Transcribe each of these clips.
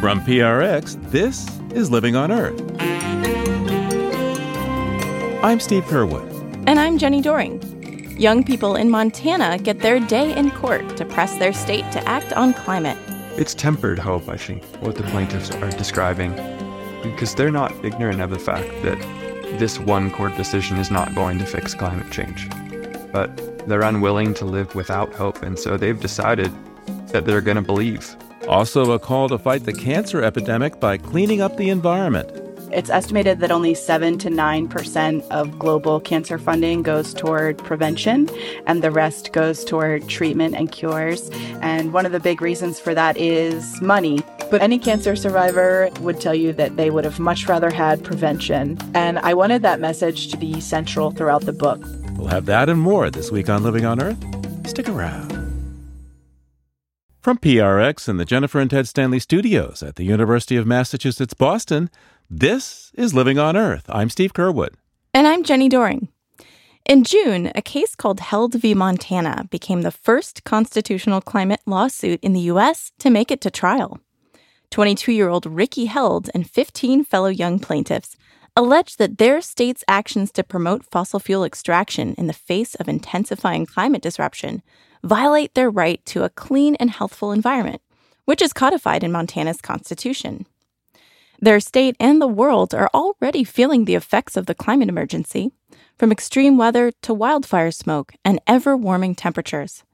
From PRX, this is Living on Earth. I'm Steve Curwood. And I'm Jenni Doering. Young people in Montana get their day in court to press their state to act on climate. It's tempered hope, I think, what the plaintiffs are describing, because they're not ignorant of the fact that this one court decision is not going to fix climate change. But they're unwilling to live without hope, and so they've decided that they're going to believe. Also, a call to fight the cancer epidemic by cleaning up the environment. It's estimated that only 7 to 9% of global cancer funding goes toward prevention, and the rest goes toward treatment and cures. And one of the big reasons for that is money. But any cancer survivor would tell you that they would have much rather had prevention. And I wanted that message to be central throughout the book. We'll have that and more this week on Living on Earth. Stick around. From PRX and the Jennifer and Ted Stanley studios at the University of Massachusetts Boston, this is Living on Earth. I'm Steve Curwood. And I'm Jenni Doering. In June, a case called Held v. Montana became the first constitutional climate lawsuit in the U.S. to make it to trial. 22 year old Rikki Held and 15 fellow young plaintiffs alleged that their state's actions to promote fossil fuel extraction in the face of intensifying climate disruption violate their right to a clean and healthful environment, which is codified in Montana's constitution. Their state and the world are already feeling the effects of the climate emergency, from extreme weather to wildfire smoke and ever warming temperatures.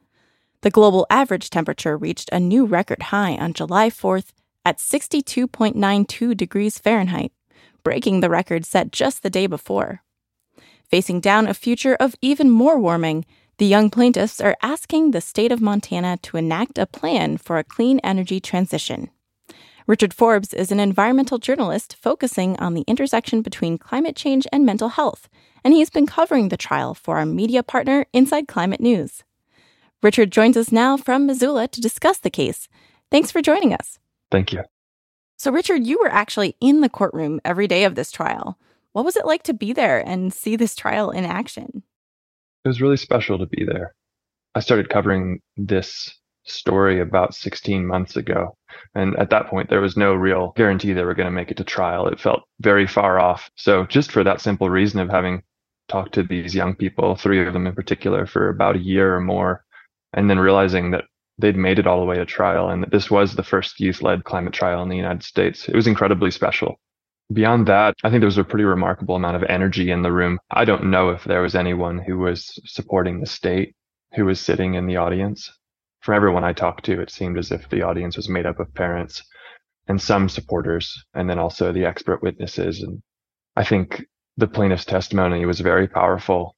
The global average temperature reached a new record high on July 4th at 62.92 degrees Fahrenheit, breaking the record set just the day before. Facing down a future of even more warming, the young plaintiffs are asking the state of Montana to enact a plan for a clean energy transition. Richard Forbes is an environmental journalist focusing on the intersection between climate change and mental health, and he's been covering the trial for our media partner, Inside Climate News. Richard joins us now from Missoula to discuss the case. Thanks for joining us. Thank you. So, Richard, you were actually in the courtroom every day of this trial. What was it like to be there and see this trial in action? It was really special to be there. I started covering this story about 16 months ago. And at that point, there was no real guarantee they were going to make it to trial. It felt very far off. So, just for that simple reason of having talked to these young people, three of them in particular, for about a year or more, and then realizing that they'd made it all the way to trial and that this was the first youth led climate trial in the United States, it was incredibly special. Beyond that, I think there was a pretty remarkable amount of energy in the room. I don't know if there was anyone who was supporting the state who was sitting in the audience from everyone I talked to, it seemed as if the audience was made up of parents and some supporters, and then also the expert witnesses. And I think the plaintiff's testimony was very powerful.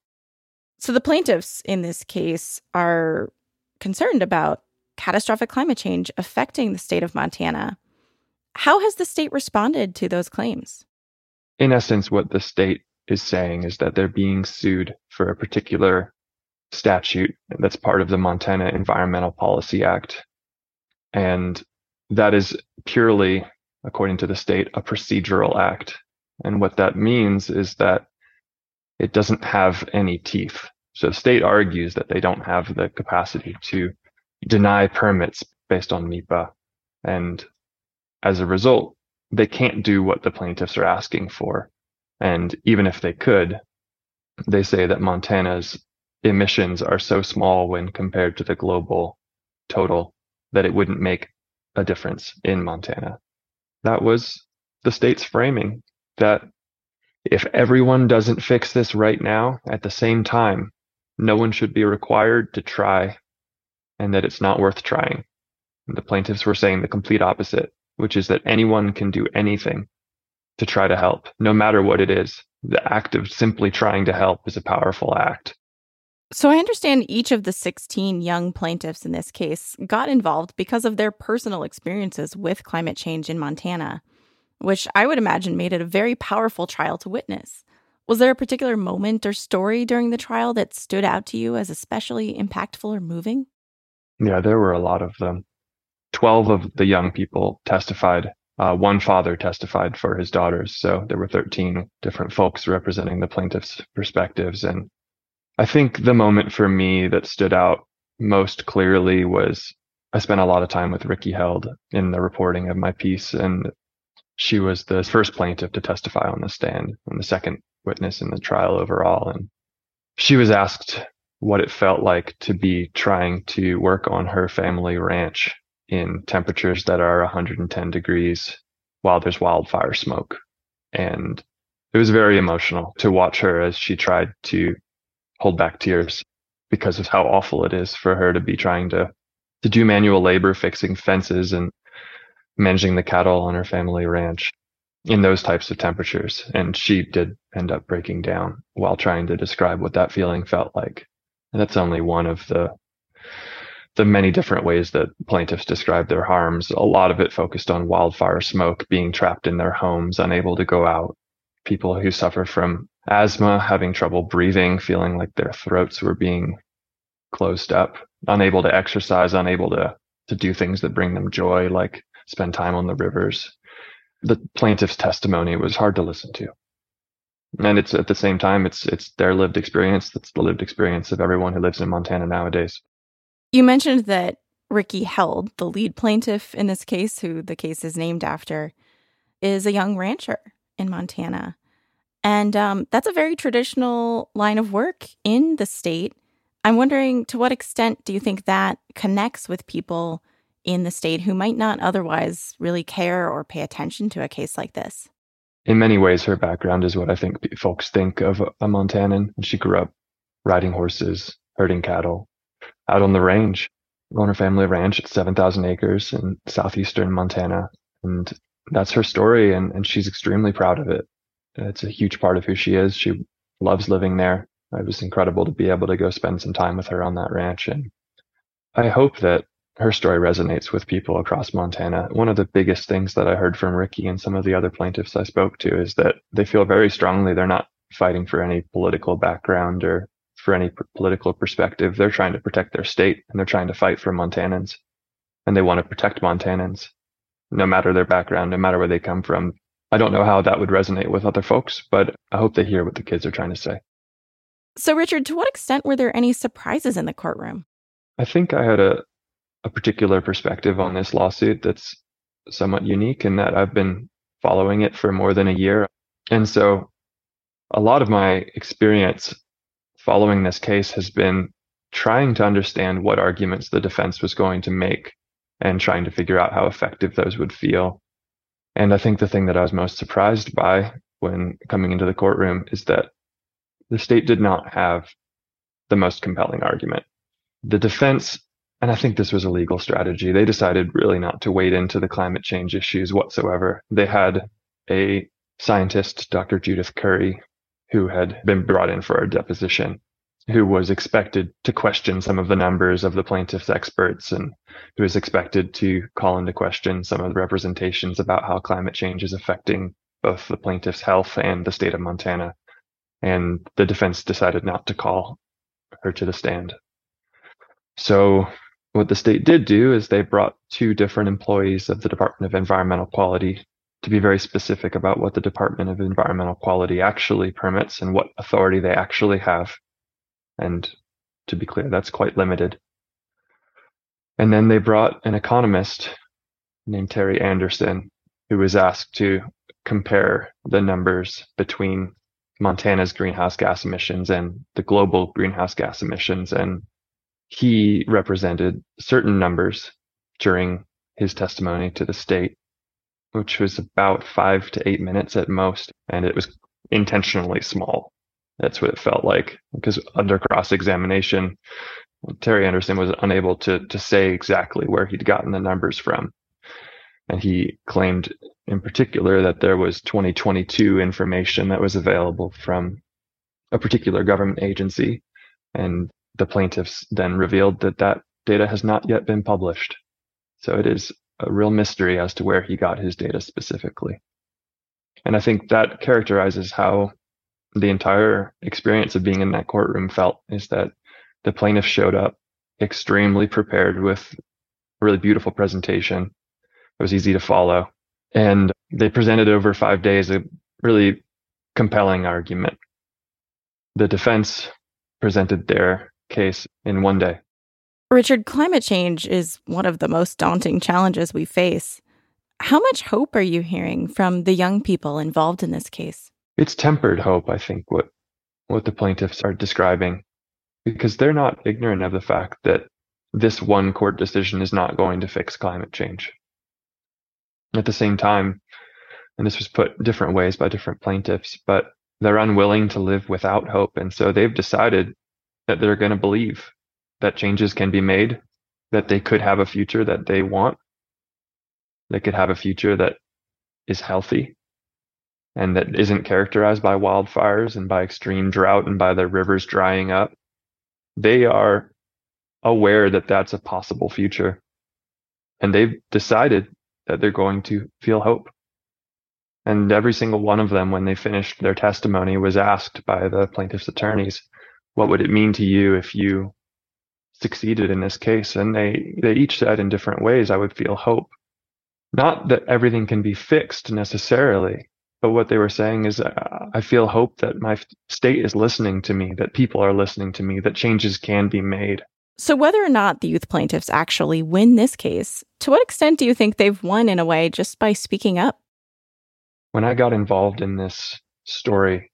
So the plaintiffs in this case are concerned about catastrophic climate change affecting the state of Montana. How has the state responded to those claims? In essence, what the state is saying is that they're being sued for a particular statute that's part of the Montana Environmental Policy Act. And that is purely, according to the state, a procedural act. And what that means is that it doesn't have any teeth. So the state argues that they don't have the capacity to deny permits based on MEPA. And as a result, they can't do what the plaintiffs are asking for. And even if they could, they say that Montana's emissions are so small when compared to the global total that it wouldn't make a difference in Montana. That was the state's framing that if everyone doesn't fix this right now at the same time, no one should be required to try and that it's not worth trying. And the plaintiffs were saying the complete opposite, which is that anyone can do anything to try to help, no matter what it is. The act of simply trying to help is a powerful act. So I understand each of the 16 young plaintiffs in this case got involved because of their personal experiences with climate change in Montana, which I would imagine made it a very powerful trial to witness. Was there a particular moment or story during the trial that stood out to you as especially impactful or moving? Yeah, there were a lot of them. 12 of the young people testified. Uh, one father testified for his daughters. So there were 13 different folks representing the plaintiff's perspectives. And I think the moment for me that stood out most clearly was I spent a lot of time with Rikki Held in the reporting of my piece, and she was the first plaintiff to testify on the stand and the second witness in the trial overall. And she was asked what it felt like to be trying to work on her family ranch in temperatures that are 110 degrees while there's wildfire smoke. And it was very emotional to watch her as she tried to hold back tears because of how awful it is for her to be trying to to do manual labor fixing fences and managing the cattle on her family ranch in those types of temperatures. And she did end up breaking down while trying to describe what that feeling felt like. And that's only one of the the many different ways that plaintiffs describe their harms. A lot of it focused on wildfire smoke, being trapped in their homes, unable to go out, people who suffer from asthma, having trouble breathing, feeling like their throats were being closed up, unable to exercise, unable to, to do things that bring them joy, like spend time on the rivers. The plaintiff's testimony was hard to listen to. And it's at the same time, it's it's their lived experience. That's the lived experience of everyone who lives in Montana nowadays. You mentioned that Rikki Held, the lead plaintiff in this case, who the case is named after, is a young rancher in Montana. And um, that's a very traditional line of work in the state. I'm wondering to what extent do you think that connects with people in the state who might not otherwise really care or pay attention to a case like this? In many ways, her background is what I think folks think of a Montanan. She grew up riding horses, herding cattle out on the range, on her family ranch at 7,000 acres in southeastern Montana. And that's her story, and, and she's extremely proud of it. It's a huge part of who she is. She loves living there. It was incredible to be able to go spend some time with her on that ranch. And I hope that her story resonates with people across Montana. One of the biggest things that I heard from Rikki and some of the other plaintiffs I spoke to is that they feel very strongly they're not fighting for any political background or for any political perspective. They're trying to protect their state and they're trying to fight for Montanans. And they want to protect Montanans, no matter their background, no matter where they come from. I don't know how that would resonate with other folks, but I hope they hear what the kids are trying to say. So, Richard, to what extent were there any surprises in the courtroom? I think I had a, a particular perspective on this lawsuit that's somewhat unique in that I've been following it for more than a year. And so a lot of my experience following this case has been trying to understand what arguments the defense was going to make and trying to figure out how effective those would feel. And I think the thing that I was most surprised by when coming into the courtroom is that the state did not have the most compelling argument. The defense, and I think this was a legal strategy, they decided really not to wade into the climate change issues whatsoever. They had a scientist, Dr. Judith Curry, who had been brought in for a deposition who was expected to question some of the numbers of the plaintiff's experts and who was expected to call into question some of the representations about how climate change is affecting both the plaintiff's health and the state of Montana. And the defense decided not to call her to the stand. So what the state did do is they brought two different employees of the Department of Environmental Quality to be very specific about what the Department of Environmental Quality actually permits and what authority they actually have and to be clear, that's quite limited. And then they brought an economist named Terry Anderson, who was asked to compare the numbers between Montana's greenhouse gas emissions and the global greenhouse gas emissions. And he represented certain numbers during his testimony to the state, which was about five to eight minutes at most. And it was intentionally small. That's what it felt like because under cross examination, Terry Anderson was unable to to say exactly where he'd gotten the numbers from. And he claimed in particular that there was 2022 information that was available from a particular government agency. And the plaintiffs then revealed that that data has not yet been published. So it is a real mystery as to where he got his data specifically. And I think that characterizes how the entire experience of being in that courtroom felt is that the plaintiff showed up extremely prepared with a really beautiful presentation. It was easy to follow. And they presented over five days a really compelling argument. The defense presented their case in one day. Richard, climate change is one of the most daunting challenges we face. How much hope are you hearing from the young people involved in this case? It's tempered hope, I think, what what the plaintiffs are describing, because they're not ignorant of the fact that this one court decision is not going to fix climate change. At the same time, and this was put different ways by different plaintiffs, but they're unwilling to live without hope. And so they've decided that they're going to believe that changes can be made, that they could have a future that they want. They could have a future that is healthy and that isn't characterized by wildfires and by extreme drought and by the rivers drying up. They are aware that that's a possible future. And they've decided that they're going to feel hope. And every single one of them, when they finished their testimony, was asked by the plaintiff's attorneys, what would it mean to you if you succeeded in this case? And they, they each said in different ways, I would feel hope. Not that everything can be fixed necessarily, but what they were saying is, uh, I feel hope that my state is listening to me, that people are listening to me, that changes can be made. So, whether or not the youth plaintiffs actually win this case, to what extent do you think they've won in a way just by speaking up? When I got involved in this story,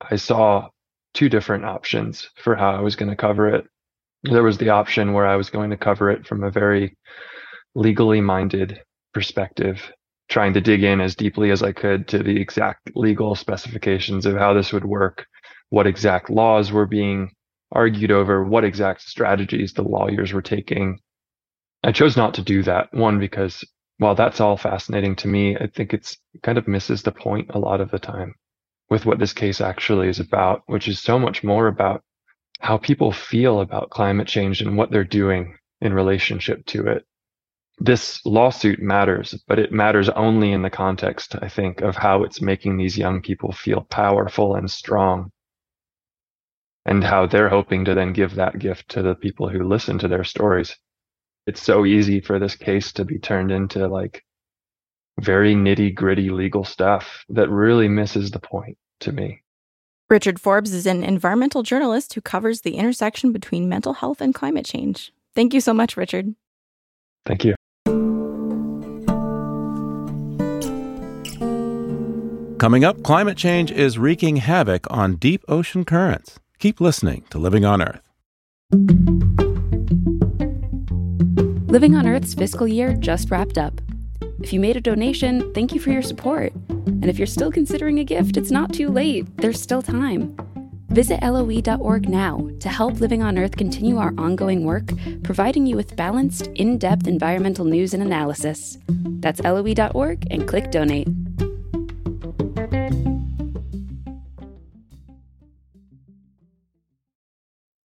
I saw two different options for how I was going to cover it. There was the option where I was going to cover it from a very legally minded perspective, trying to dig in as deeply as I could to the exact legal specifications of how this would work, what exact laws were being argued over what exact strategies the lawyers were taking. I chose not to do that. One, because while that's all fascinating to me, I think it's kind of misses the point a lot of the time with what this case actually is about, which is so much more about how people feel about climate change and what they're doing in relationship to it. This lawsuit matters, but it matters only in the context, I think, of how it's making these young people feel powerful and strong and how they're hoping to then give that gift to the people who listen to their stories. It's so easy for this case to be turned into like very nitty gritty legal stuff that really misses the point to me. Richard Forbes is an environmental journalist who covers the intersection between mental health and climate change. Thank you so much, Richard. Thank you. Coming up, climate change is wreaking havoc on deep ocean currents. Keep listening to Living on Earth. Living on Earth's fiscal year just wrapped up. If you made a donation, thank you for your support. And if you're still considering a gift, it's not too late. There's still time. Visit LOE.org now to help Living on Earth continue our ongoing work, providing you with balanced, in depth environmental news and analysis. That's LOE.org and click donate.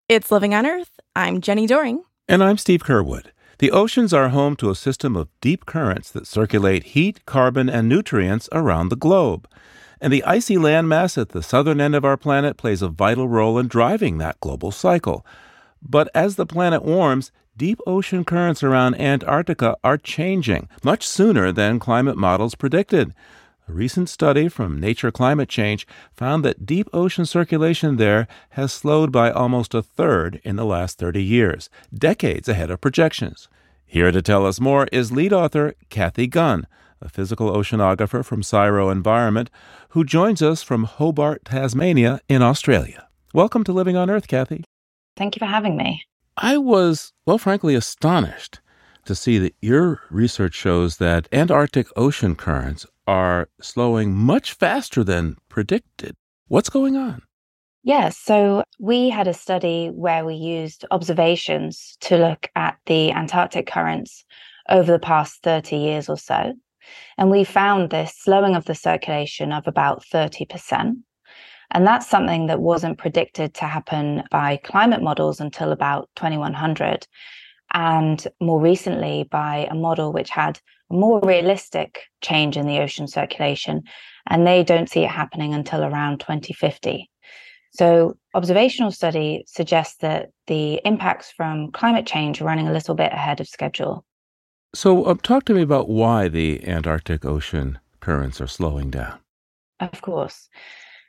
It's Living on Earth. I'm Jenni Doering. And I'm Steve Curwood. The oceans are home to a system of deep currents that circulate heat, carbon, and nutrients around the globe. And the icy landmass at the southern end of our planet plays a vital role in driving that global cycle. But as the planet warms, deep ocean currents around Antarctica are changing much sooner than climate models predicted. A recent study from Nature Climate Change found that deep ocean circulation there has slowed by almost a third in the last 30 years, decades ahead of projections. Here to tell us more is lead author Kathy Gunn, a physical oceanographer from CSIRO Environment, who joins us from Hobart, Tasmania, in Australia. Welcome to Living on Earth, Kathy. Thank you for having me. I was, well, frankly, astonished to see that your research shows that Antarctic ocean currents are slowing much faster than predicted. What's going on? Yes, so we had a study where we used observations to look at the Antarctic currents over the past 30 years or so. And we found this slowing of the circulation of about 30%. And that's something that wasn't predicted to happen by climate models until about 2100 and more recently by a model which had more realistic change in the ocean circulation. And they don't see it happening until around 2050. So, observational study suggests that the impacts from climate change are running a little bit ahead of schedule. So, uh, talk to me about why the Antarctic Ocean currents are slowing down. Of course.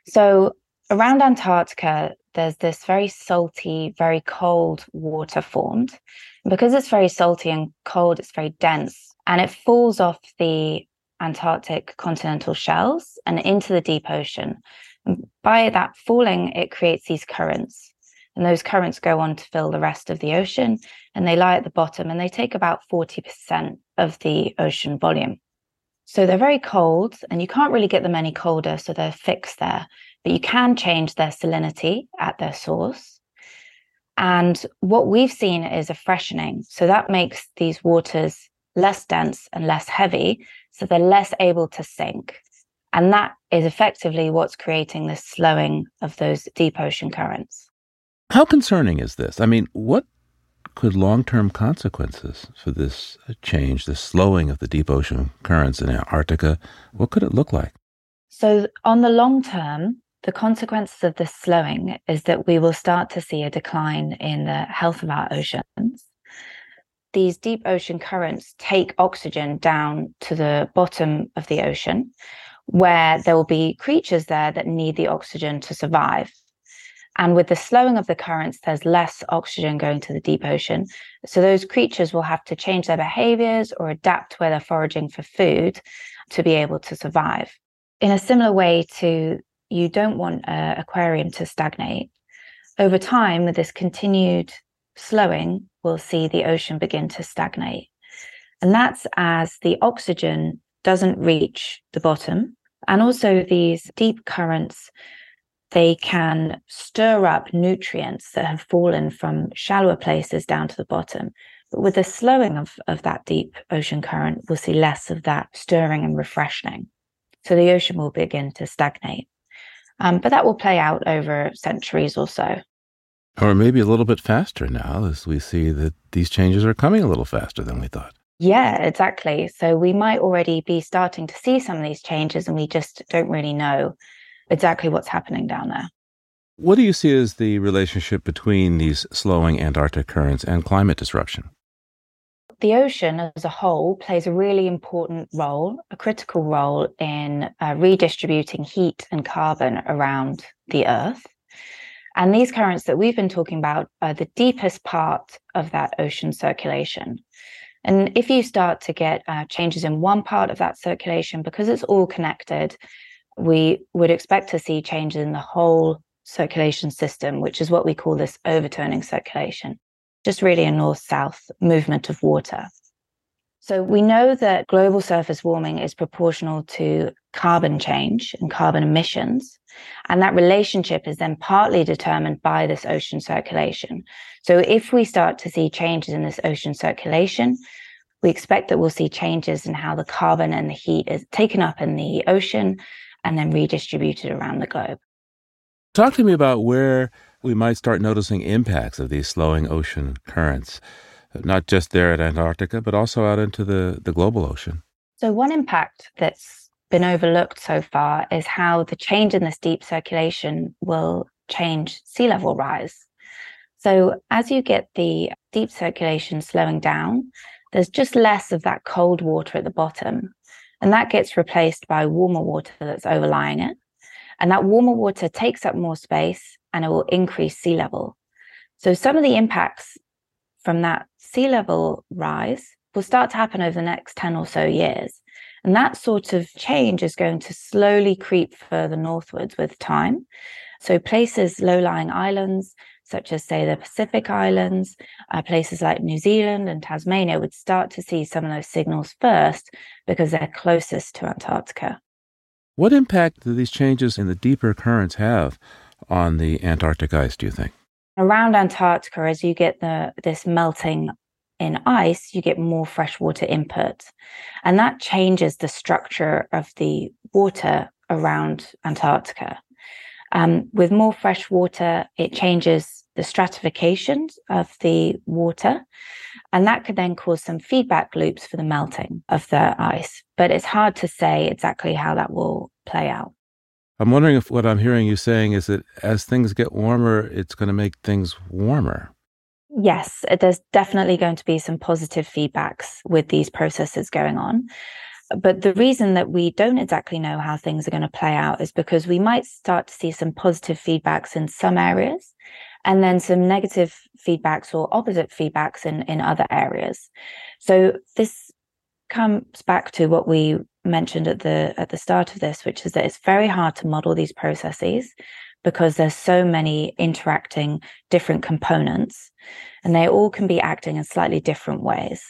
So, around Antarctica, there's this very salty, very cold water formed. And because it's very salty and cold, it's very dense and it falls off the Antarctic continental shelves and into the deep ocean. And by that falling, it creates these currents. And those currents go on to fill the rest of the ocean and they lie at the bottom and they take about 40% of the ocean volume. So they're very cold and you can't really get them any colder, so they're fixed there. But you can change their salinity at their source. And what we've seen is a freshening. So that makes these waters less dense and less heavy, so they're less able to sink. And that is effectively what's creating this slowing of those deep ocean currents. How concerning is this? I mean, what could long term consequences for this uh, change, this slowing of the deep ocean currents in Antarctica, what could it look like? So, on the long term, the consequences of this slowing is that we will start to see a decline in the health of our oceans these deep ocean currents take oxygen down to the bottom of the ocean, where there will be creatures there that need the oxygen to survive. And with the slowing of the currents, there's less oxygen going to the deep ocean. So those creatures will have to change their behaviors or adapt where they're foraging for food to be able to survive. In a similar way to you don't want an aquarium to stagnate. Over time, with this continued slowing, we'll see the ocean begin to stagnate. And that's as the oxygen doesn't reach the bottom. And also, these deep currents, they can stir up nutrients that have fallen from shallower places down to the bottom. But with the slowing of, of that deep ocean current, we'll see less of that stirring and refreshing. So the ocean will begin to stagnate. Um, but that will play out over centuries or so. Or maybe a little bit faster now as we see that these changes are coming a little faster than we thought. Yeah, exactly. So we might already be starting to see some of these changes and we just don't really know exactly what's happening down there. What do you see as the relationship between these slowing Antarctic currents and climate disruption? The ocean as a whole plays a really important role, a critical role in uh, redistributing heat and carbon around the Earth. And these currents that we've been talking about are the deepest part of that ocean circulation. And if you start to get uh, changes in one part of that circulation, because it's all connected, we would expect to see changes in the whole circulation system, which is what we call this overturning circulation, just really a north south movement of water. So we know that global surface warming is proportional to carbon change and carbon emissions. And that relationship is then partly determined by this ocean circulation. So if we start to see changes in this ocean circulation, we expect that we'll see changes in how the carbon and the heat is taken up in the ocean and then redistributed around the globe. Talk to me about where we might start noticing impacts of these slowing ocean currents, not just there at Antarctica, but also out into the, the global ocean. So, one impact that's been overlooked so far is how the change in this deep circulation will change sea level rise. So, as you get the deep circulation slowing down, there's just less of that cold water at the bottom. And that gets replaced by warmer water that's overlying it. And that warmer water takes up more space and it will increase sea level. So, some of the impacts from that sea level rise will start to happen over the next 10 or so years. And that sort of change is going to slowly creep further northwards with time. So places, low-lying islands, such as, say, the Pacific Islands, uh, places like New Zealand and Tasmania would start to see some of those signals first because they're closest to Antarctica. What impact do these changes in the deeper currents have on the Antarctic ice, do you think? Around Antarctica, as you get the this melting in ice, you get more freshwater input. And that changes the structure of the water around Antarctica. Um, with more fresh water, it changes the stratification of the water. And that could then cause some feedback loops for the melting of the ice. But it's hard to say exactly how that will play out. I'm wondering if what I'm hearing you saying is that as things get warmer, it's going to make things warmer yes, there's definitely going to be some positive feedbacks with these processes going on. But the reason that we don't exactly know how things are going to play out is because we might start to see some positive feedbacks in some areas and then some negative feedbacks or opposite feedbacks in, in other areas. So this comes back to what we mentioned at the at the start of this, which is that it's very hard to model these processes because there's so many interacting different components and they all can be acting in slightly different ways.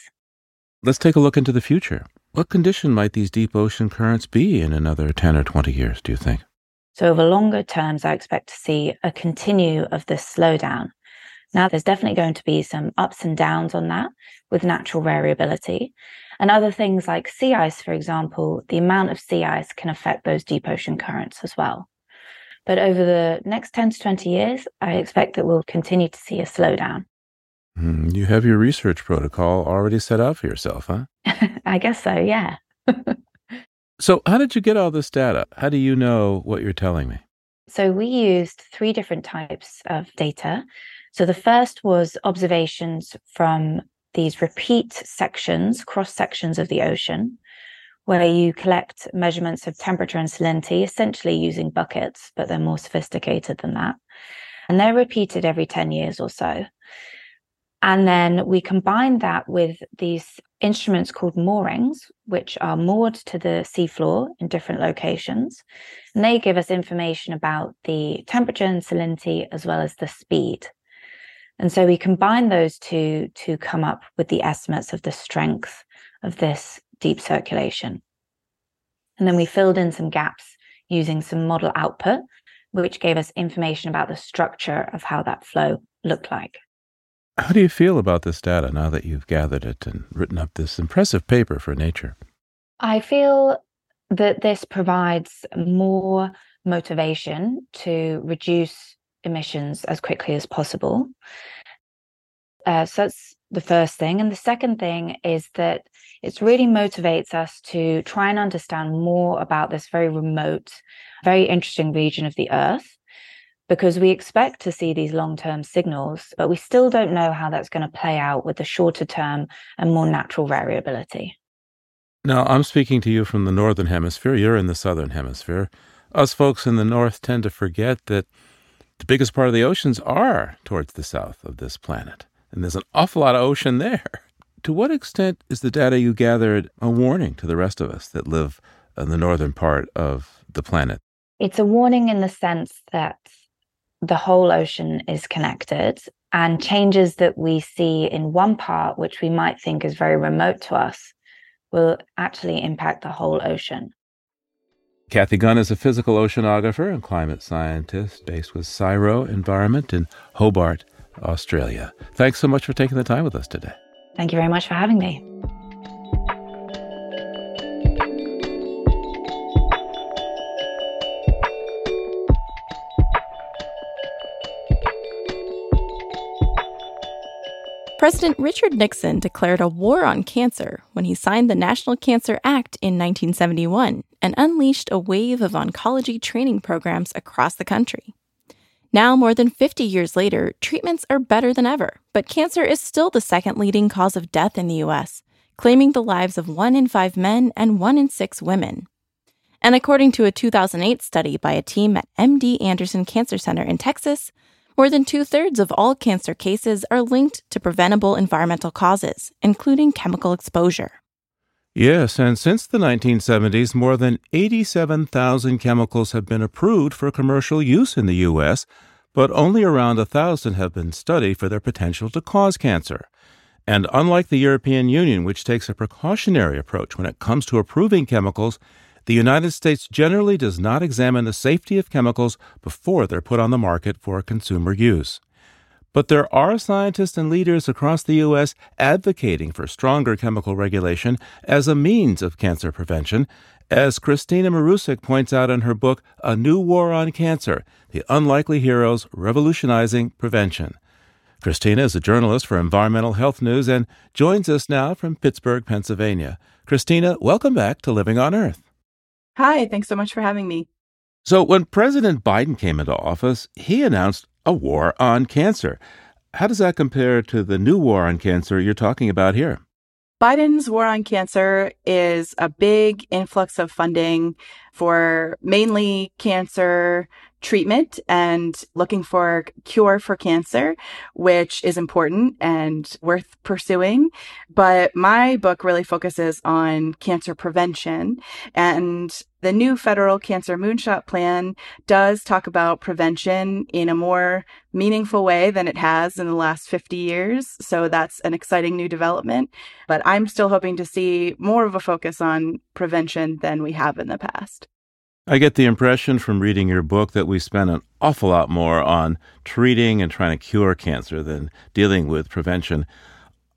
Let's take a look into the future. What condition might these deep ocean currents be in another 10 or 20 years, do you think? So, over longer terms, I expect to see a continue of this slowdown. Now, there's definitely going to be some ups and downs on that with natural variability. And other things like sea ice, for example, the amount of sea ice can affect those deep ocean currents as well. But over the next 10 to 20 years, I expect that we'll continue to see a slowdown. Mm, you have your research protocol already set out for yourself, huh? I guess so, yeah. So, how did you get all this data? How do you know what you're telling me? So, we used three different types of data. So, the first was observations from these repeat sections, cross sections of the ocean, where you collect measurements of temperature and salinity, essentially using buckets, but they're more sophisticated than that. And they're repeated every 10 years or so. And then we combine that with these instruments called moorings, which are moored to the seafloor in different locations. And they give us information about the temperature and salinity as well as the speed. And so we combine those two to come up with the estimates of the strength of this deep circulation. And then we filled in some gaps using some model output, which gave us information about the structure of how that flow looked like. How do you feel about this data now that you've gathered it and written up this impressive paper for Nature? I feel that this provides more motivation to reduce emissions as quickly as possible. Uh, so that's the first thing. And the second thing is that it really motivates us to try and understand more about this very remote, very interesting region of the Earth because we expect to see these long term signals, but we still don't know how that's going to play out with the shorter term and more natural variability. Now, I'm speaking to you from the Northern Hemisphere. You're in the Southern Hemisphere. Us folks in the North tend to forget that the biggest part of the oceans are towards the south of this planet, and there's an awful lot of ocean there. To what extent is the data you gathered a warning to the rest of us that live in the northern part of the planet? It's a warning in the sense that the whole ocean is connected and changes that we see in one part, which we might think is very remote to us, will actually impact the whole ocean. Kathy Gunn is a physical oceanographer and climate scientist based with CSIRO Environment in Hobart, Australia. Thanks so much for taking the time with us today. Thank you very much for having me. President Richard Nixon declared a war on cancer when he signed the National Cancer Act in 1971 and unleashed a wave of oncology training programs across the country. Now, more than 50 years later, treatments are better than ever, but cancer is still the second leading cause of death in the U.S., claiming the lives of one in five men and one in six women. And according to a 2008 study by a team at MD Anderson Cancer Center in Texas, more than two thirds of all cancer cases are linked to preventable environmental causes, including chemical exposure. Yes, and since the 1970s, more than 87,000 chemicals have been approved for commercial use in the U.S., but only around 1,000 have been studied for their potential to cause cancer. And unlike the European Union, which takes a precautionary approach when it comes to approving chemicals, the United States generally does not examine the safety of chemicals before they're put on the market for consumer use. But there are scientists and leaders across the U.S. advocating for stronger chemical regulation as a means of cancer prevention, as Kristina Marusic points out in her book, A New War on Cancer The Unlikely Heroes Revolutionizing Prevention. Kristina is a journalist for Environmental Health News and joins us now from Pittsburgh, Pennsylvania. Kristina, welcome back to Living on Earth. Hi, thanks so much for having me. So, when President Biden came into office, he announced a war on cancer. How does that compare to the new war on cancer you're talking about here? Biden's war on cancer is a big influx of funding for mainly cancer treatment and looking for cure for cancer, which is important and worth pursuing. But my book really focuses on cancer prevention and the new federal cancer moonshot plan does talk about prevention in a more meaningful way than it has in the last 50 years. So that's an exciting new development. But I'm still hoping to see more of a focus on prevention than we have in the past. I get the impression from reading your book that we spend an awful lot more on treating and trying to cure cancer than dealing with prevention.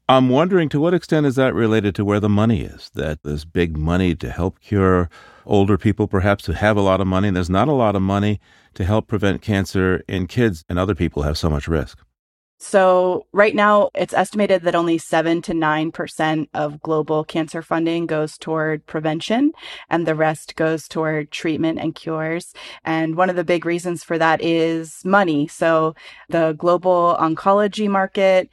I'm wondering to what extent is that related to where the money is? That there's big money to help cure older people, perhaps, who have a lot of money, and there's not a lot of money to help prevent cancer in kids and other people have so much risk. So right now it's estimated that only 7 to 9% of global cancer funding goes toward prevention and the rest goes toward treatment and cures. And one of the big reasons for that is money. So the global oncology market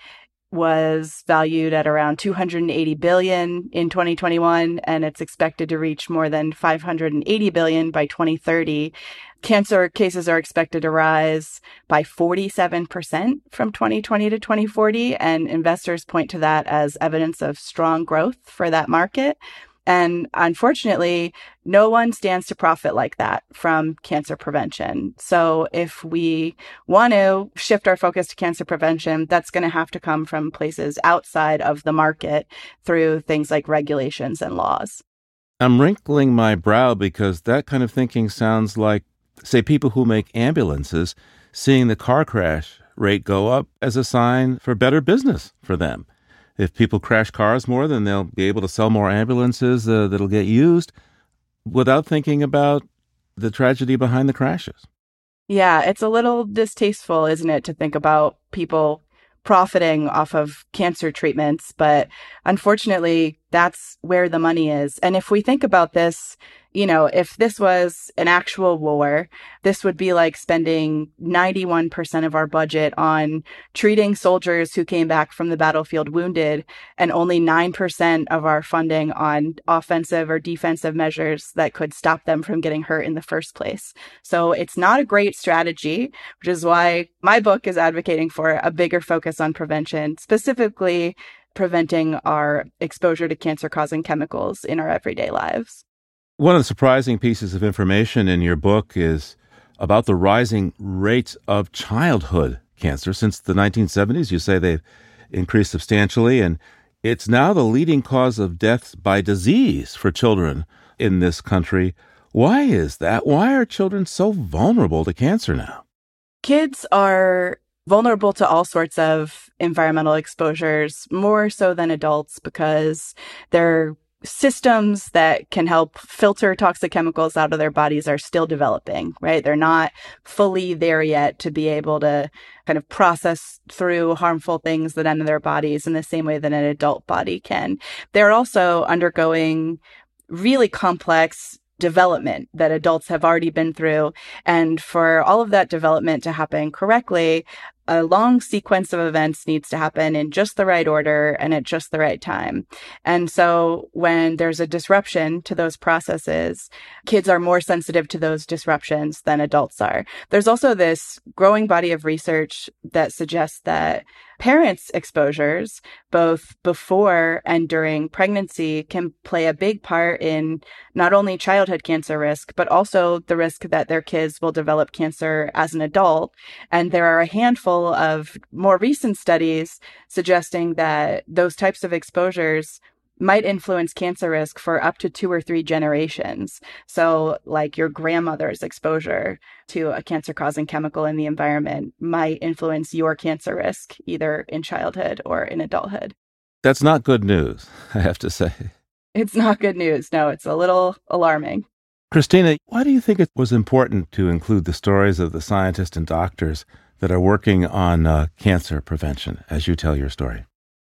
was valued at around 280 billion in 2021 and it's expected to reach more than 580 billion by 2030 cancer cases are expected to rise by 47% from 2020 to 2040 and investors point to that as evidence of strong growth for that market and unfortunately, no one stands to profit like that from cancer prevention. So if we want to shift our focus to cancer prevention, that's going to have to come from places outside of the market through things like regulations and laws. I'm wrinkling my brow because that kind of thinking sounds like, say, people who make ambulances seeing the car crash rate go up as a sign for better business for them if people crash cars more, then they'll be able to sell more ambulances uh, that'll get used without thinking about the tragedy behind the crashes. Yeah, it's a little distasteful, isn't it, to think about people profiting off of cancer treatments. But unfortunately, that's where the money is. And if we think about this you know, if this was an actual war, this would be like spending 91% of our budget on treating soldiers who came back from the battlefield wounded and only 9% of our funding on offensive or defensive measures that could stop them from getting hurt in the first place. So it's not a great strategy, which is why my book is advocating for a bigger focus on prevention, specifically preventing our exposure to cancer causing chemicals in our everyday lives. One of the surprising pieces of information in your book is about the rising rates of childhood cancer. Since the 1970s, you say they've increased substantially, and it's now the leading cause of deaths by disease for children in this country. Why is that? Why are children so vulnerable to cancer now? Kids are vulnerable to all sorts of environmental exposures, more so than adults because they're systems that can help filter toxic chemicals out of their bodies are still developing, right? They're not fully there yet to be able to kind of process through harmful things that enter their bodies in the same way that an adult body can. They're also undergoing really complex development that adults have already been through. And for all of that development to happen correctly, a long sequence of events needs to happen in just the right order and at just the right time. And so when there's a disruption to those processes, kids are more sensitive to those disruptions than adults are. There's also this growing body of research that suggests that parents' exposures, both before and during pregnancy, can play a big part in not only childhood cancer risk, but also the risk that their kids will develop cancer as an adult. And there are a handful of more recent studies suggesting that those types of exposures might influence cancer risk for up to two or three generations. So, like your grandmother's exposure to a cancer causing chemical in the environment might influence your cancer risk either in childhood or in adulthood. That's not good news, I have to say. It's not good news. No, it's a little alarming. Kristina, why do you think it was important to include the stories of the scientists and doctors that are working on uh, cancer prevention as you tell your story?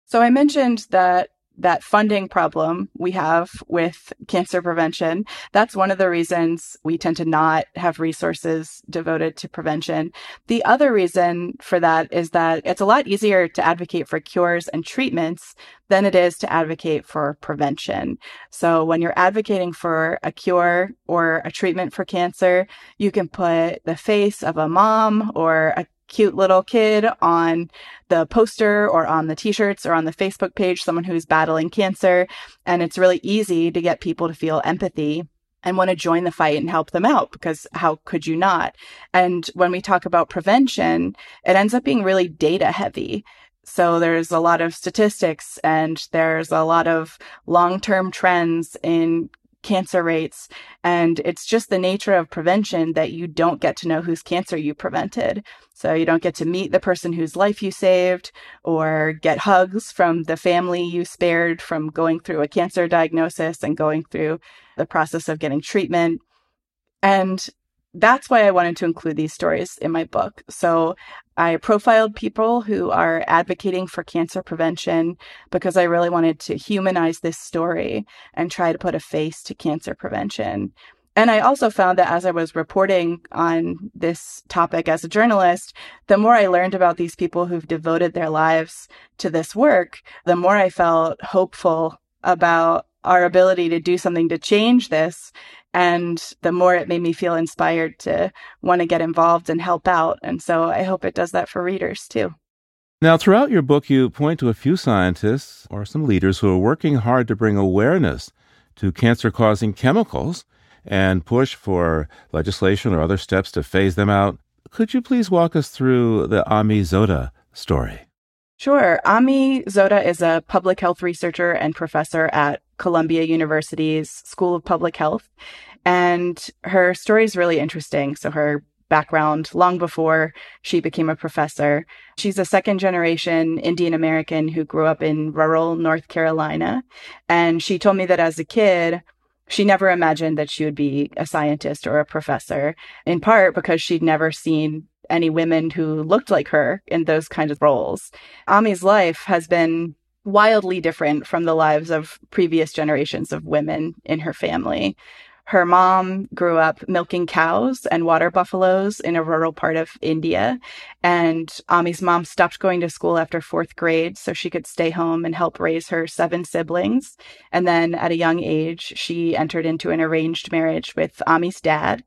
So, I mentioned that that funding problem we have with cancer prevention. That's one of the reasons we tend to not have resources devoted to prevention. The other reason for that is that it's a lot easier to advocate for cures and treatments than it is to advocate for prevention. So when you're advocating for a cure or a treatment for cancer, you can put the face of a mom or a cute little kid on the poster or on the t-shirts or on the Facebook page, someone who's battling cancer. And it's really easy to get people to feel empathy and want to join the fight and help them out because how could you not? And when we talk about prevention, it ends up being really data heavy. So there's a lot of statistics and there's a lot of long-term trends in cancer rates. And it's just the nature of prevention that you don't get to know whose cancer you prevented. So you don't get to meet the person whose life you saved or get hugs from the family you spared from going through a cancer diagnosis and going through the process of getting treatment. And that's why I wanted to include these stories in my book. So I profiled people who are advocating for cancer prevention because I really wanted to humanize this story and try to put a face to cancer prevention. And I also found that as I was reporting on this topic as a journalist, the more I learned about these people who've devoted their lives to this work, the more I felt hopeful about our ability to do something to change this and the more it made me feel inspired to want to get involved and help out. And so I hope it does that for readers too. Now, throughout your book, you point to a few scientists or some leaders who are working hard to bring awareness to cancer causing chemicals and push for legislation or other steps to phase them out. Could you please walk us through the Ami Zota story? Sure. Ami Zota is a public health researcher and professor at Columbia University's School of Public Health. And her story is really interesting. So her background long before she became a professor. She's a second generation Indian American who grew up in rural North Carolina. And she told me that as a kid, she never imagined that she would be a scientist or a professor, in part because she'd never seen any women who looked like her in those kinds of roles. Ami's life has been wildly different from the lives of previous generations of women in her family. Her mom grew up milking cows and water buffaloes in a rural part of India. And Ami's mom stopped going to school after fourth grade so she could stay home and help raise her seven siblings. And then at a young age, she entered into an arranged marriage with Ami's dad.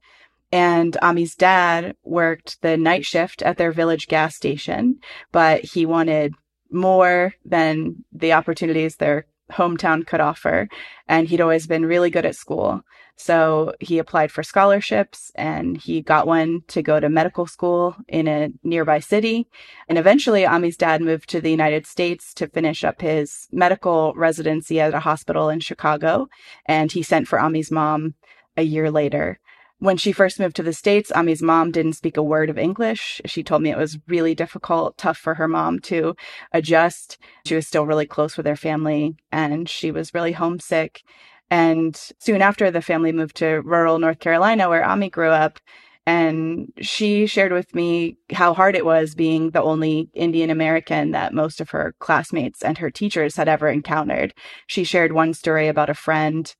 And Ami's dad worked the night shift at their village gas station, but he wanted more than the opportunities their hometown could offer. And he'd always been really good at school. So he applied for scholarships and he got one to go to medical school in a nearby city. And eventually, Ami's dad moved to the United States to finish up his medical residency at a hospital in Chicago. And he sent for Ami's mom a year later. When she first moved to the States, Ami's mom didn't speak a word of English. She told me it was really difficult, tough for her mom to adjust. She was still really close with her family and she was really homesick. And soon after, the family moved to rural North Carolina, where Ami grew up. And she shared with me how hard it was being the only Indian American that most of her classmates and her teachers had ever encountered. She shared one story about a friend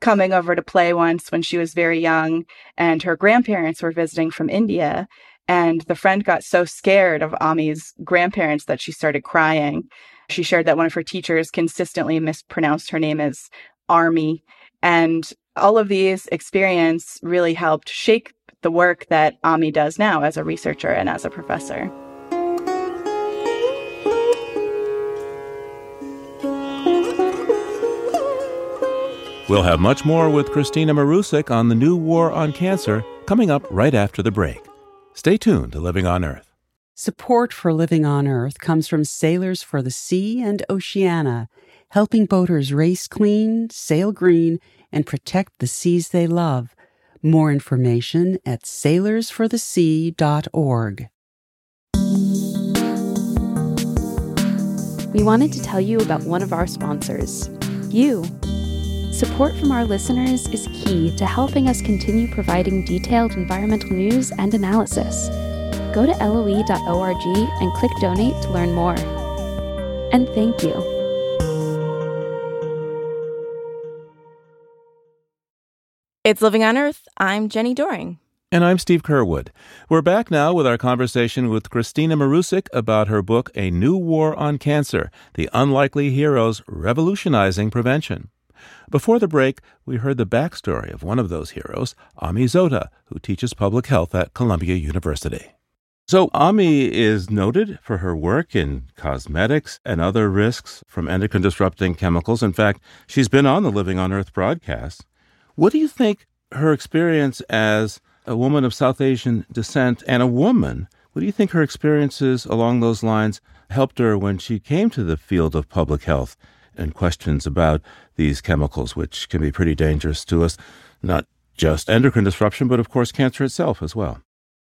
coming over to play once when she was very young, and her grandparents were visiting from India. And the friend got so scared of Ami's grandparents that she started crying. She shared that one of her teachers consistently mispronounced her name as Army. And all of these experience really helped shape the work that Ami does now as a researcher and as a professor. We'll have much more with Kristina Marusic on the new war on cancer coming up right after the break. Stay tuned to Living on Earth. Support for Living on Earth comes from Sailors for the Sea and Oceana, helping boaters race clean, sail green, and protect the seas they love. More information at sailorsforthesea.org. We wanted to tell you about one of our sponsors, you. Support from our listeners is key to helping us continue providing detailed environmental news and analysis. Go to loe.org and click donate to learn more. And thank you. It's Living on Earth. I'm Jenni Doering. And I'm Steve Curwood. We're back now with our conversation with Kristina Marusic about her book, A New War on Cancer The Unlikely Heroes Revolutionizing Prevention. Before the break, we heard the backstory of one of those heroes, Ami Zota, who teaches public health at Columbia University. So, Ami is noted for her work in cosmetics and other risks from endocrine disrupting chemicals. In fact, she's been on the Living on Earth broadcast. What do you think her experience as a woman of South Asian descent and a woman, what do you think her experiences along those lines helped her when she came to the field of public health and questions about these chemicals, which can be pretty dangerous to us, not just endocrine disruption, but of course, cancer itself as well?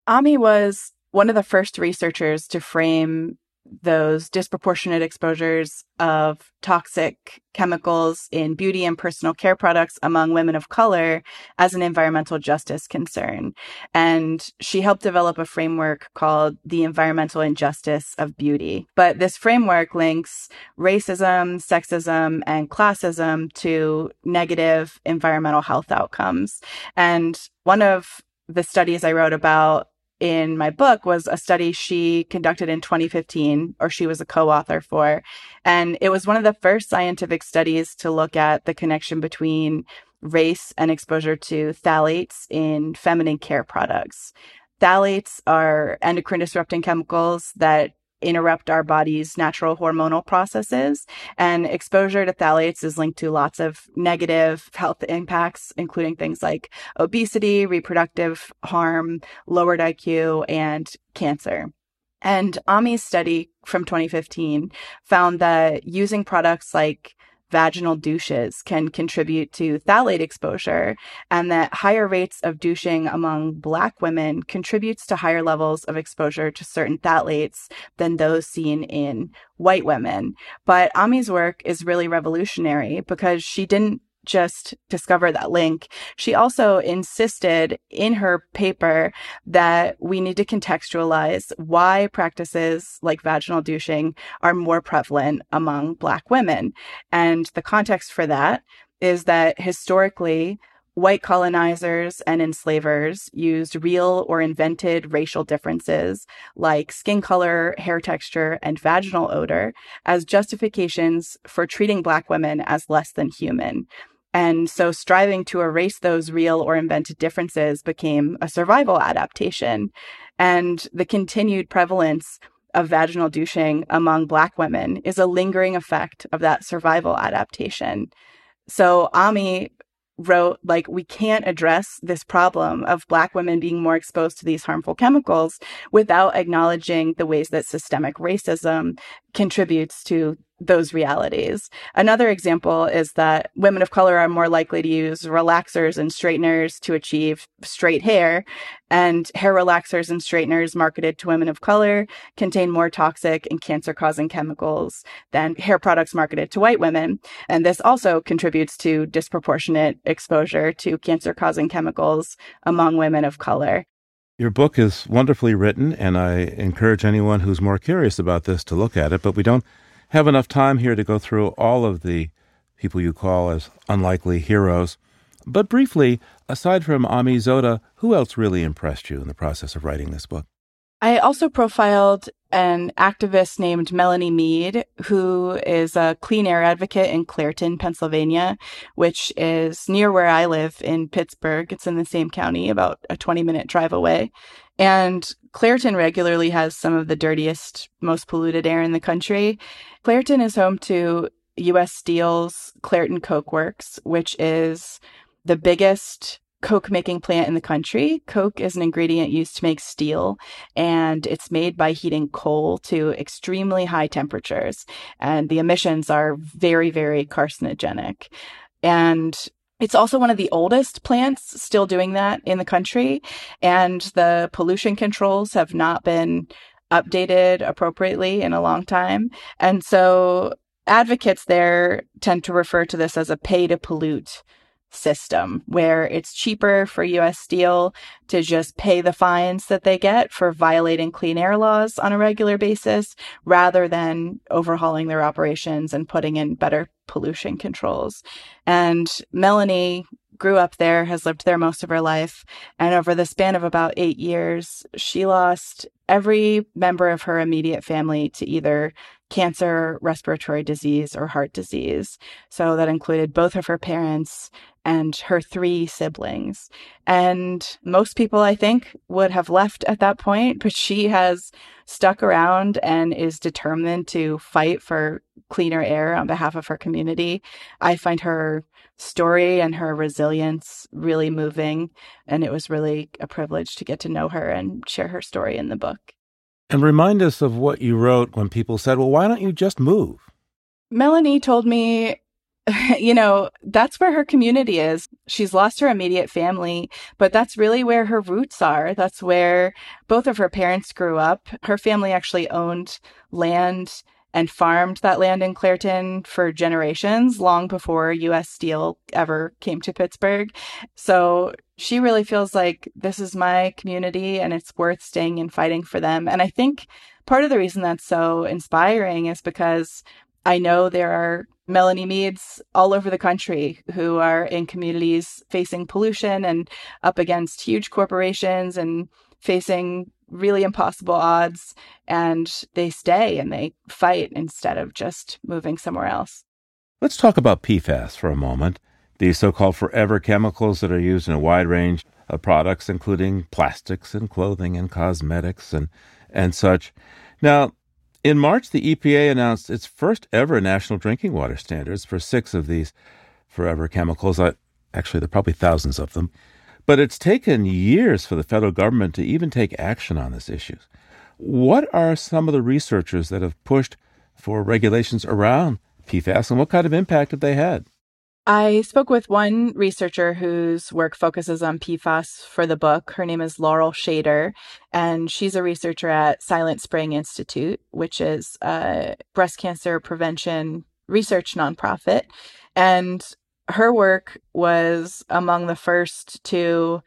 Ami was one of the first researchers to frame those disproportionate exposures of toxic chemicals in beauty and personal care products among women of color as an environmental justice concern. And she helped develop a framework called the environmental injustice of beauty. But this framework links racism, sexism, and classism to negative environmental health outcomes. And one of the studies I wrote about in my book was a study she conducted in 2015, or she was a co author for. And it was one of the first scientific studies to look at the connection between race and exposure to phthalates in feminine care products. Phthalates are endocrine disrupting chemicals that interrupt our body's natural hormonal processes. And exposure to phthalates is linked to lots of negative health impacts, including things like obesity, reproductive harm, lowered IQ, and cancer. And Ami's study from 2015 found that using products like vaginal douches can contribute to phthalate exposure and that higher rates of douching among black women contributes to higher levels of exposure to certain phthalates than those seen in white women. But Ami's work is really revolutionary because she didn't just discover that link. She also insisted in her paper that we need to contextualize why practices like vaginal douching are more prevalent among Black women. And the context for that is that historically, white colonizers and enslavers used real or invented racial differences like skin color, hair texture, and vaginal odor as justifications for treating Black women as less than human. And so striving to erase those real or invented differences became a survival adaptation. And the continued prevalence of vaginal douching among Black women is a lingering effect of that survival adaptation. So Ami wrote like we can't address this problem of black women being more exposed to these harmful chemicals without acknowledging the ways that systemic racism contributes to those realities. Another example is that women of color are more likely to use relaxers and straighteners to achieve straight hair, and hair relaxers and straighteners marketed to women of color contain more toxic and cancer causing chemicals than hair products marketed to white women. And this also contributes to disproportionate exposure to cancer causing chemicals among women of color. Your book is wonderfully written, and I encourage anyone who's more curious about this to look at it, but we don't have enough time here to go through all of the people you call as unlikely heroes. But briefly, aside from Ami Zota, who else really impressed you in the process of writing this book? I also profiled an activist named Melanie Meade, who is a clean air advocate in Clairton, Pennsylvania, which is near where I live in Pittsburgh. It's in the same county, about a 20 minute drive away. And Clairton regularly has some of the dirtiest, most polluted air in the country. Clairton is home to U.S. Steel's Clairton Coke Works, which is the biggest coke making plant in the country. Coke is an ingredient used to make steel, and it's made by heating coal to extremely high temperatures. And the emissions are very, very carcinogenic. And it's also one of the oldest plants still doing that in the country. And the pollution controls have not been updated appropriately in a long time. And so advocates there tend to refer to this as a pay to pollute system where it's cheaper for US Steel to just pay the fines that they get for violating clean air laws on a regular basis rather than overhauling their operations and putting in better pollution controls. And Melanie grew up there, has lived there most of her life. And over the span of about eight years, she lost every member of her immediate family to either cancer, respiratory disease, or heart disease. So that included both of her parents and her three siblings. And most people, I think, would have left at that point, but she has stuck around and is determined to fight for cleaner air on behalf of her community. I find her story and her resilience really moving. And it was really a privilege to get to know her and share her story in the book. And remind us of what you wrote when people said, well, why don't you just move? Melanie told me, you know, that's where her community is. She's lost her immediate family, but that's really where her roots are. That's where both of her parents grew up. Her family actually owned land and farmed that land in Clairton for generations, long before US Steel ever came to Pittsburgh. So she really feels like this is my community and it's worth staying and fighting for them. And I think part of the reason that's so inspiring is because I know there are Melanie Meades all over the country who are in communities facing pollution and up against huge corporations and facing really impossible odds and they stay and they fight instead of just moving somewhere else. Let's talk about PFAS for a moment. These so called forever chemicals that are used in a wide range of products, including plastics and clothing and cosmetics and, and such. Now, in March, the EPA announced its first ever national drinking water standards for six of these forever chemicals. Actually, there are probably thousands of them. But it's taken years for the federal government to even take action on this issue. What are some of the researchers that have pushed for regulations around PFAS and what kind of impact have they had? I spoke with one researcher whose work focuses on PFAS for the book. Her name is Laurel Schaider, and she's a researcher at Silent Spring Institute, which is a breast cancer prevention research nonprofit. And her work was among the first to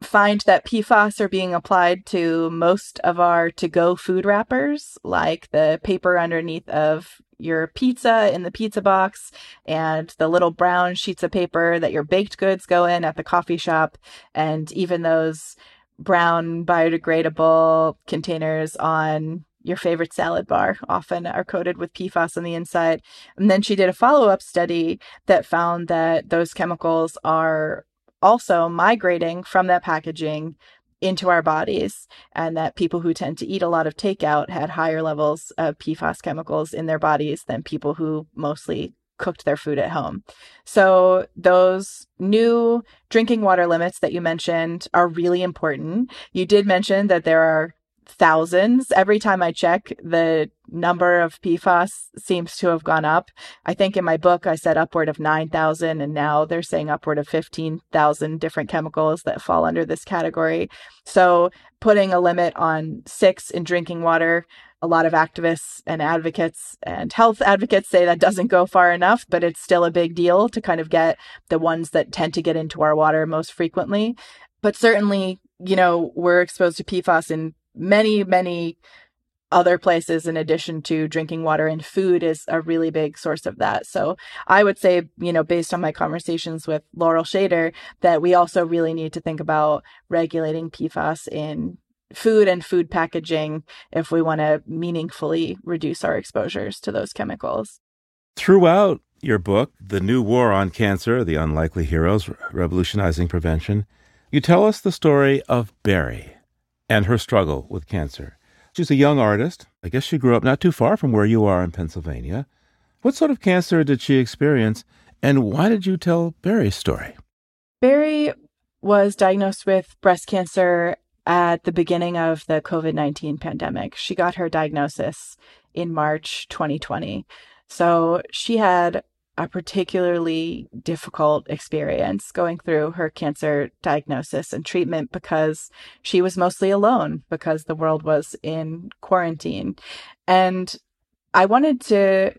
find that PFAS are being applied to most of our to go food wrappers, like the paper underneath of your pizza in the pizza box and the little brown sheets of paper that your baked goods go in at the coffee shop, and even those brown biodegradable containers on your favorite salad bar often are coated with PFAS on the inside. And then she did a follow up study that found that those chemicals are also migrating from that packaging into our bodies, and that people who tend to eat a lot of takeout had higher levels of PFAS chemicals in their bodies than people who mostly cooked their food at home. So those new drinking water limits that you mentioned are really important. You did mention that there are thousands. Every time I check, the number of PFAS seems to have gone up. I think in my book, I said upward of 9,000, and now they're saying upward of 15,000 different chemicals that fall under this category. So putting a limit on six in drinking water, a lot of activists and advocates and health advocates say that doesn't go far enough, but it's still a big deal to kind of get the ones that tend to get into our water most frequently. But certainly, you know, we're exposed to PFAS in many, many other places in addition to drinking water and food is a really big source of that. So I would say, you know, based on my conversations with Laurel Schaider, that we also really need to think about regulating PFAS in food and food packaging if we want to meaningfully reduce our exposures to those chemicals. Throughout your book, The New War on Cancer, The Unlikely Heroes Revolutionizing Prevention, you tell us the story of Barry and her struggle with cancer. She's a young artist. I guess she grew up not too far from where you are in Pennsylvania. What sort of cancer did she experience, and why did you tell Barry's story? Barry was diagnosed with breast cancer at the beginning of the COVID 19 pandemic. She got her diagnosis in March 2020. So she had a particularly difficult experience going through her cancer diagnosis and treatment because she was mostly alone because the world was in quarantine. And I wanted to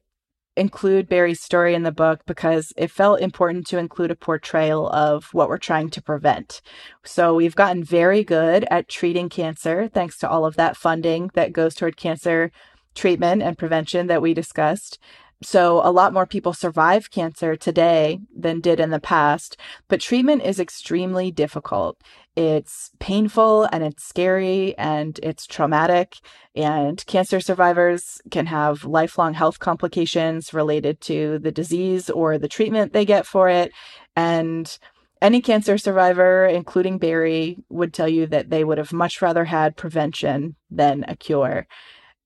include Barry's story in the book because it felt important to include a portrayal of what we're trying to prevent. So we've gotten very good at treating cancer thanks to all of that funding that goes toward cancer treatment and prevention that we discussed. So, a lot more people survive cancer today than did in the past, but treatment is extremely difficult. It's painful and it's scary and it's traumatic. And cancer survivors can have lifelong health complications related to the disease or the treatment they get for it. And any cancer survivor, including Barry, would tell you that they would have much rather had prevention than a cure.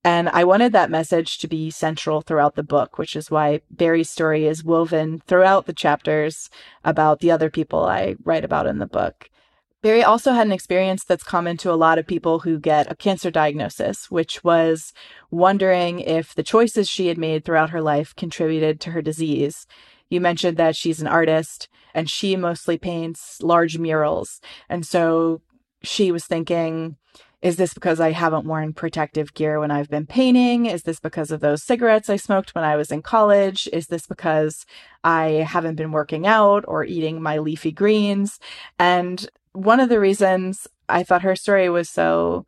And I wanted that message to be central throughout the book, which is why Barry's story is woven throughout the chapters about the other people I write about in the book. Barry also had an experience that's common to a lot of people who get a cancer diagnosis, which was wondering if the choices she had made throughout her life contributed to her disease. You mentioned that she's an artist and she mostly paints large murals. And so she was thinking, is this because I haven't worn protective gear when I've been painting? Is this because of those cigarettes I smoked when I was in college? Is this because I haven't been working out or eating my leafy greens? And one of the reasons I thought her story was so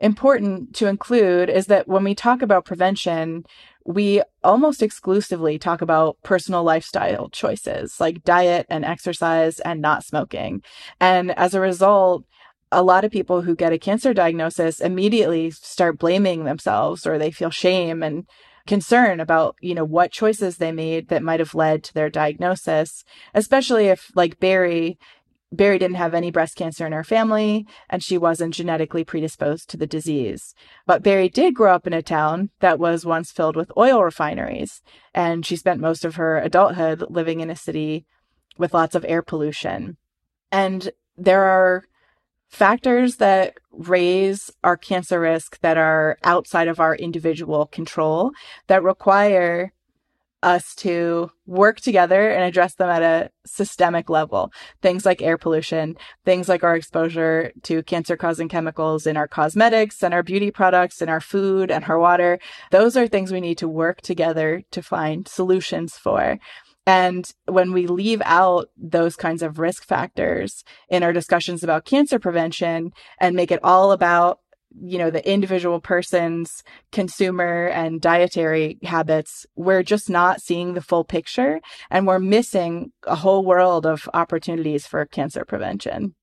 important to include is that when we talk about prevention, we almost exclusively talk about personal lifestyle choices like diet and exercise and not smoking. And as a result, a lot of people who get a cancer diagnosis immediately start blaming themselves or they feel shame and concern about, you know, what choices they made that might have led to their diagnosis, especially if like Barry, Barry didn't have any breast cancer in her family and she wasn't genetically predisposed to the disease. But Barry did grow up in a town that was once filled with oil refineries. And she spent most of her adulthood living in a city with lots of air pollution. And there are factors that raise our cancer risk that are outside of our individual control that require us to work together and address them at a systemic level. Things like air pollution, things like our exposure to cancer causing chemicals in our cosmetics and our beauty products and our food and our water. Those are things we need to work together to find solutions for. And when we leave out those kinds of risk factors in our discussions about cancer prevention and make it all about you know, the individual person's consumer and dietary habits, we're just not seeing the full picture and we're missing a whole world of opportunities for cancer prevention.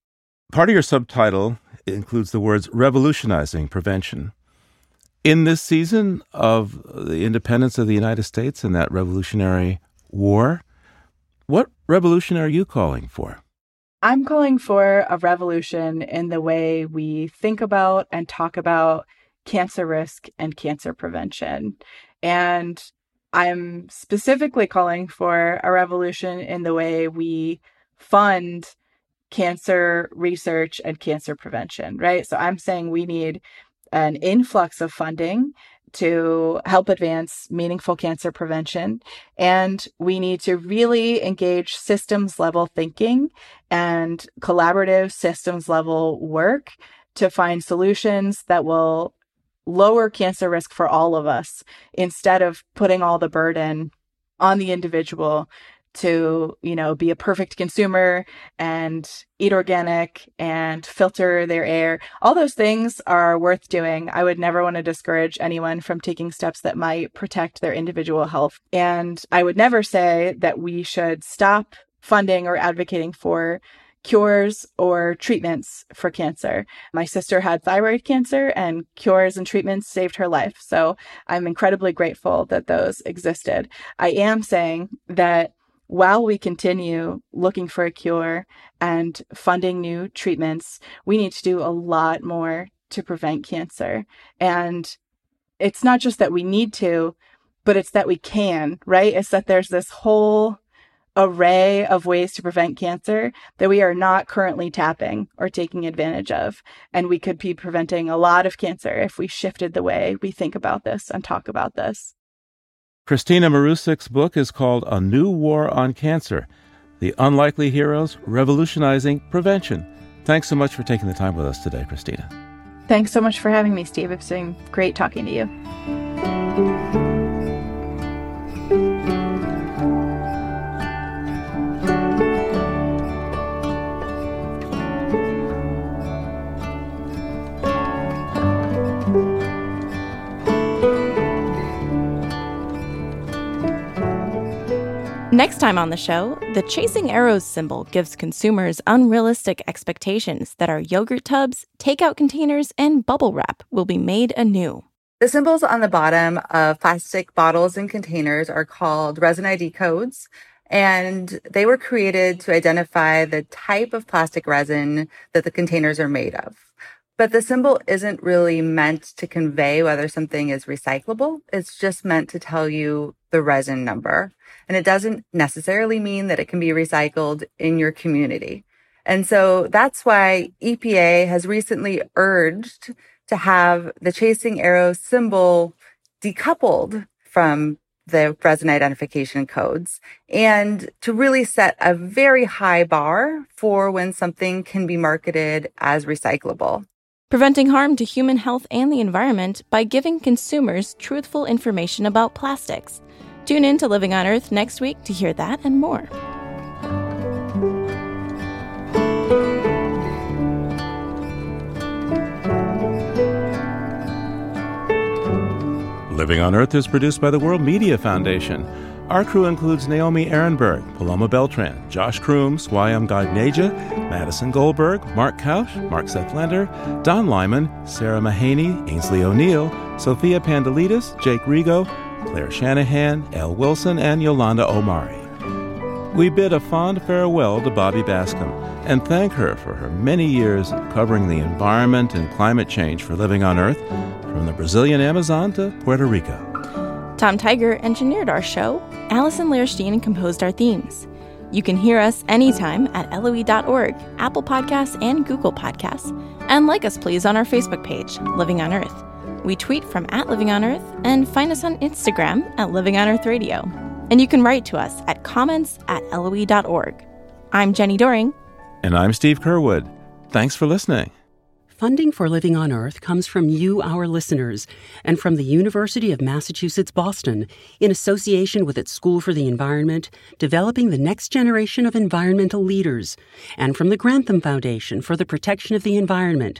Part of your subtitle includes the words revolutionizing prevention. In this season of the independence of the United States and that revolutionary war, what revolution are you calling for? I'm calling for a revolution in the way we think about and talk about cancer risk and cancer prevention. And I'm specifically calling for a revolution in the way we fund cancer research and cancer prevention, right? So I'm saying we need an influx of funding to help advance meaningful cancer prevention. And we need to really engage systems level thinking and collaborative systems level work to find solutions that will lower cancer risk for all of us instead of putting all the burden on the individual to, you know, be a perfect consumer and eat organic and filter their air. All those things are worth doing. I would never want to discourage anyone from taking steps that might protect their individual health. And I would never say that we should stop funding or advocating for cures or treatments for cancer. My sister had thyroid cancer and cures and treatments saved her life. So I'm incredibly grateful that those existed. I am saying that while we continue looking for a cure and funding new treatments, we need to do a lot more to prevent cancer. And it's not just that we need to, but it's that we can, right? It's that there's this whole array of ways to prevent cancer that we are not currently tapping or taking advantage of. And we could be preventing a lot of cancer if we shifted the way we think about this and talk about this. Kristina Marusic's book is called A New War on Cancer The Unlikely Heroes Revolutionizing Prevention. Thanks so much for taking the time with us today, Kristina. Thanks so much for having me, Steve. It's been great talking to you. Next time on the show, the chasing arrows symbol gives consumers unrealistic expectations that our yogurt tubs, takeout containers, and bubble wrap will be made anew. The symbols on the bottom of plastic bottles and containers are called resin ID codes, and they were created to identify the type of plastic resin that the containers are made of. But the symbol isn't really meant to convey whether something is recyclable. It's just meant to tell you the resin number. And it doesn't necessarily mean that it can be recycled in your community. And so that's why EPA has recently urged to have the chasing arrow symbol decoupled from the resin identification codes and to really set a very high bar for when something can be marketed as recyclable. Preventing harm to human health and the environment by giving consumers truthful information about plastics. Tune in to Living on Earth next week to hear that and more. Living on Earth is produced by the World Media Foundation. Our crew includes Naomi Arenberg, Paloma Beltran, Josh Croom, Swayam Gagneja, Madison Goldberg, Mark Kausch, Mark Seth Sethlander, Don Lyman, Sarah Mahaney, Ainsley O'Neill, Sophia Pandelidis, Jake Rego, Claire Shanahan, Elle Wilson, and Yolanda Omari. We bid a fond farewell to Bobby Bascomb and thank her for her many years covering the environment and climate change for Living on Earth, from the Brazilian Amazon to Puerto Rico. Tom Tiger engineered our show. Allison Lirish Dean composed our themes. You can hear us anytime at LOE.org, Apple Podcasts, and Google Podcasts. And like us, please, on our Facebook page, Living on Earth. We tweet from at Living on Earth and find us on Instagram at Living on Earth Radio. And you can write to us at comments at LOE.org. I'm Jenni Doering. And I'm Steve Curwood. Thanks for listening. Funding for Living on Earth comes from you, our listeners, and from the University of Massachusetts Boston, in association with its School for the Environment, developing the next generation of environmental leaders, and from the Grantham Foundation for the Protection of the Environment,